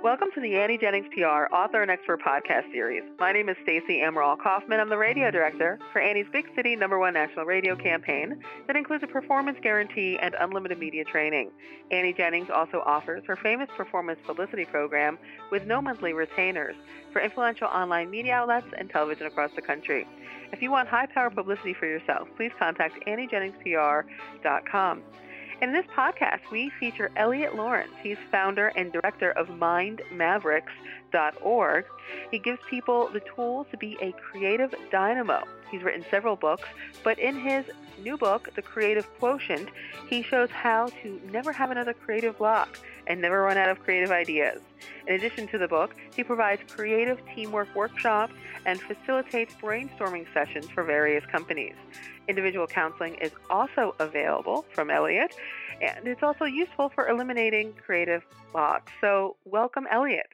Welcome to the Annie Jennings PR Author and Expert Podcast Series. My name is Stacey Amaral Kaufman. I'm the radio mm-hmm. director for Annie's Big City Number One National Radio campaign that includes a performance guarantee and unlimited media training. Annie Jennings also offers her famous performance publicity program with no monthly retainers for influential online media outlets and television across the country. If you want high power publicity for yourself, please contact AnnieJenningsPR.com. In this podcast, we feature Elliot Lawrence. He's founder and director of MindMavericks.org. He gives people the tools to be a creative dynamo. He's written several books, but in his new book, The Creative Quotient, he shows how to never have another creative block and never run out of creative ideas. In addition to the book, he provides creative teamwork workshops and facilitates brainstorming sessions for various companies. Individual counseling is also available from Elliot, and it's also useful for eliminating creative blocks. So, welcome, Elliot.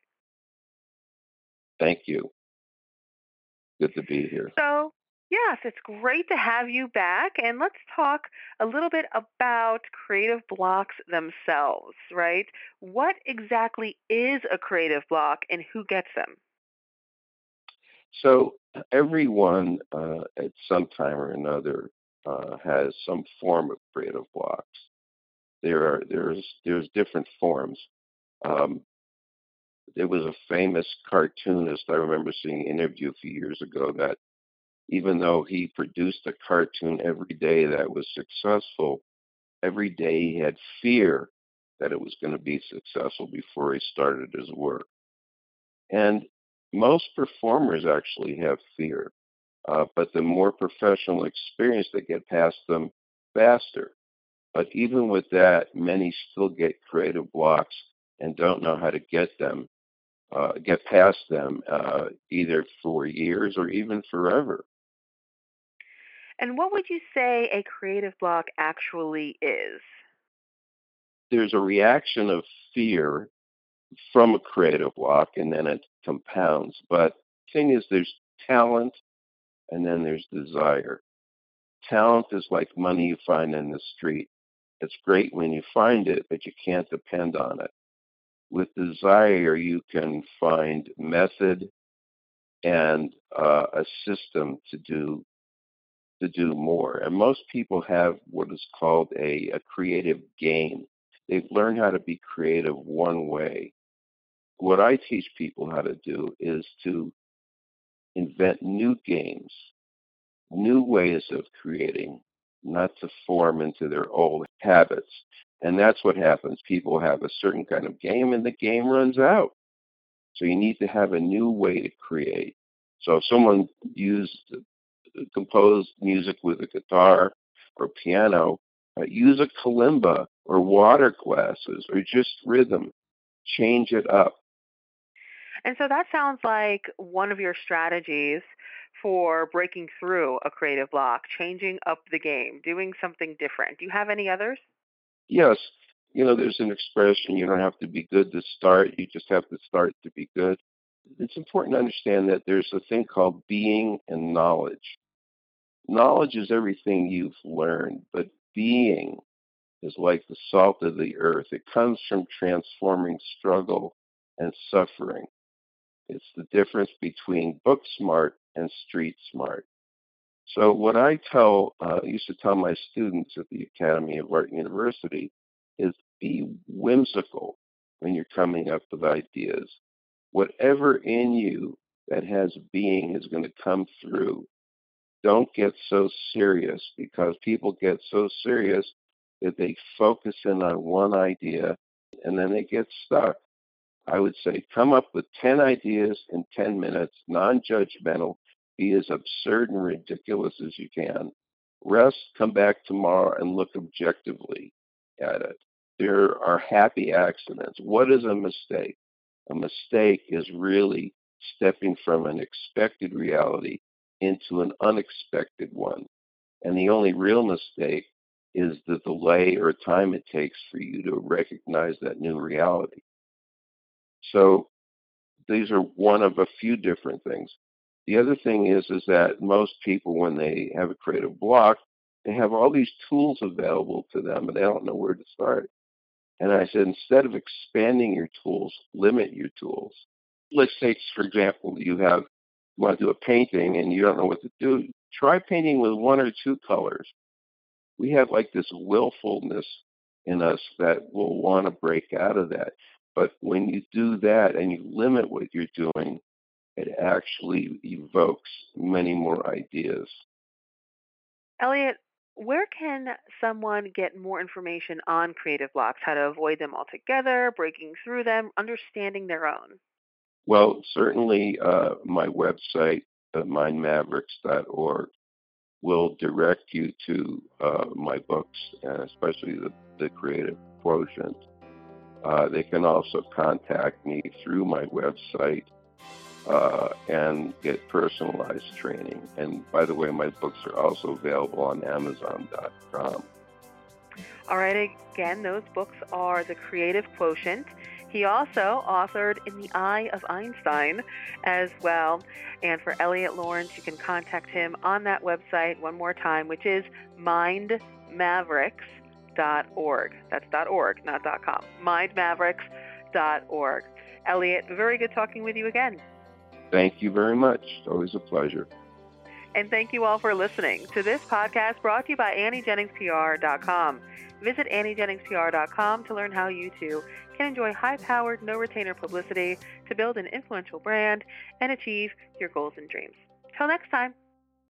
Thank you. Good to be here. So, yes, it's great to have you back. And let's talk a little bit about creative blocks themselves, right? What exactly is a creative block and who gets them? So, everyone uh, at some time or another uh, has some form of creative blocks. There are there's there's different forms. Um, there was a famous cartoonist I remember seeing an interview a few years ago that even though he produced a cartoon every day that was successful, every day he had fear that it was going to be successful before he started his work. And most performers actually have fear, uh, but the more professional experience they get past them faster. But even with that, many still get creative blocks and don't know how to get them, uh, get past them, uh, either for years or even forever. And what would you say a creative block actually is? There's a reaction of fear from a creative block, and then it compounds. But the thing is, there's talent, and then there's desire. Talent is like money you find in the street. It's great when you find it, but you can't depend on it. With desire, you can find method and uh, a system to do to do more. And most people have what is called a, a creative game. They've learned how to be creative one way. What I teach people how to do is to invent new games, new ways of creating, not to form into their old habits. And that's what happens. People have a certain kind of game and the game runs out. So you need to have a new way to create. So if someone used compose music with a guitar or piano, uh, use a kalimba or water glasses or just rhythm. Change it up. And so that sounds like one of your strategies for breaking through a creative block, changing up the game, doing something different. Do you have any others? Yes. You know, there's an expression you don't have to be good to start, you just have to start to be good. It's important to understand that there's a thing called being and knowledge. Knowledge is everything you've learned, but being is like the salt of the earth. It comes from transforming struggle and suffering. It's the difference between book smart and street smart. So what I tell, uh, used to tell my students at the Academy of Art University is be whimsical when you're coming up with ideas. Whatever in you that has being is going to come through don't get so serious because people get so serious that they focus in on one idea and then they get stuck. I would say come up with 10 ideas in 10 minutes, non judgmental, be as absurd and ridiculous as you can. Rest, come back tomorrow and look objectively at it. There are happy accidents. What is a mistake? A mistake is really stepping from an expected reality into an unexpected one. And the only real mistake is the delay or time it takes for you to recognize that new reality. So these are one of a few different things. The other thing is is that most people when they have a creative block, they have all these tools available to them and they don't know where to start. And I said, instead of expanding your tools, limit your tools. Let's say, for example, you have want to do a painting and you don't know what to do. Try painting with one or two colors. We have like this willfulness in us that will want to break out of that. But when you do that and you limit what you're doing, it actually evokes many more ideas. Elliot, where can someone get more information on creative blocks, how to avoid them altogether, breaking through them, understanding their own? Well, certainly uh, my website, uh, mindmavericks.org, will direct you to uh, my books, especially the, the Creative Quotient. Uh, they can also contact me through my website uh, and get personalized training. And by the way, my books are also available on Amazon.com. All right, again, those books are The Creative Quotient. He also authored In the Eye of Einstein as well. And for Elliot Lawrence, you can contact him on that website one more time, which is mindmavericks.org. That's .org, not .com. mindmavericks.org. Elliot, very good talking with you again. Thank you very much. Always a pleasure. And thank you all for listening to this podcast brought to you by AnnieJenningsPR.com. Visit AnnieJenningsPR.com to learn how you too can enjoy high powered, no retainer publicity to build an influential brand and achieve your goals and dreams. Till next time.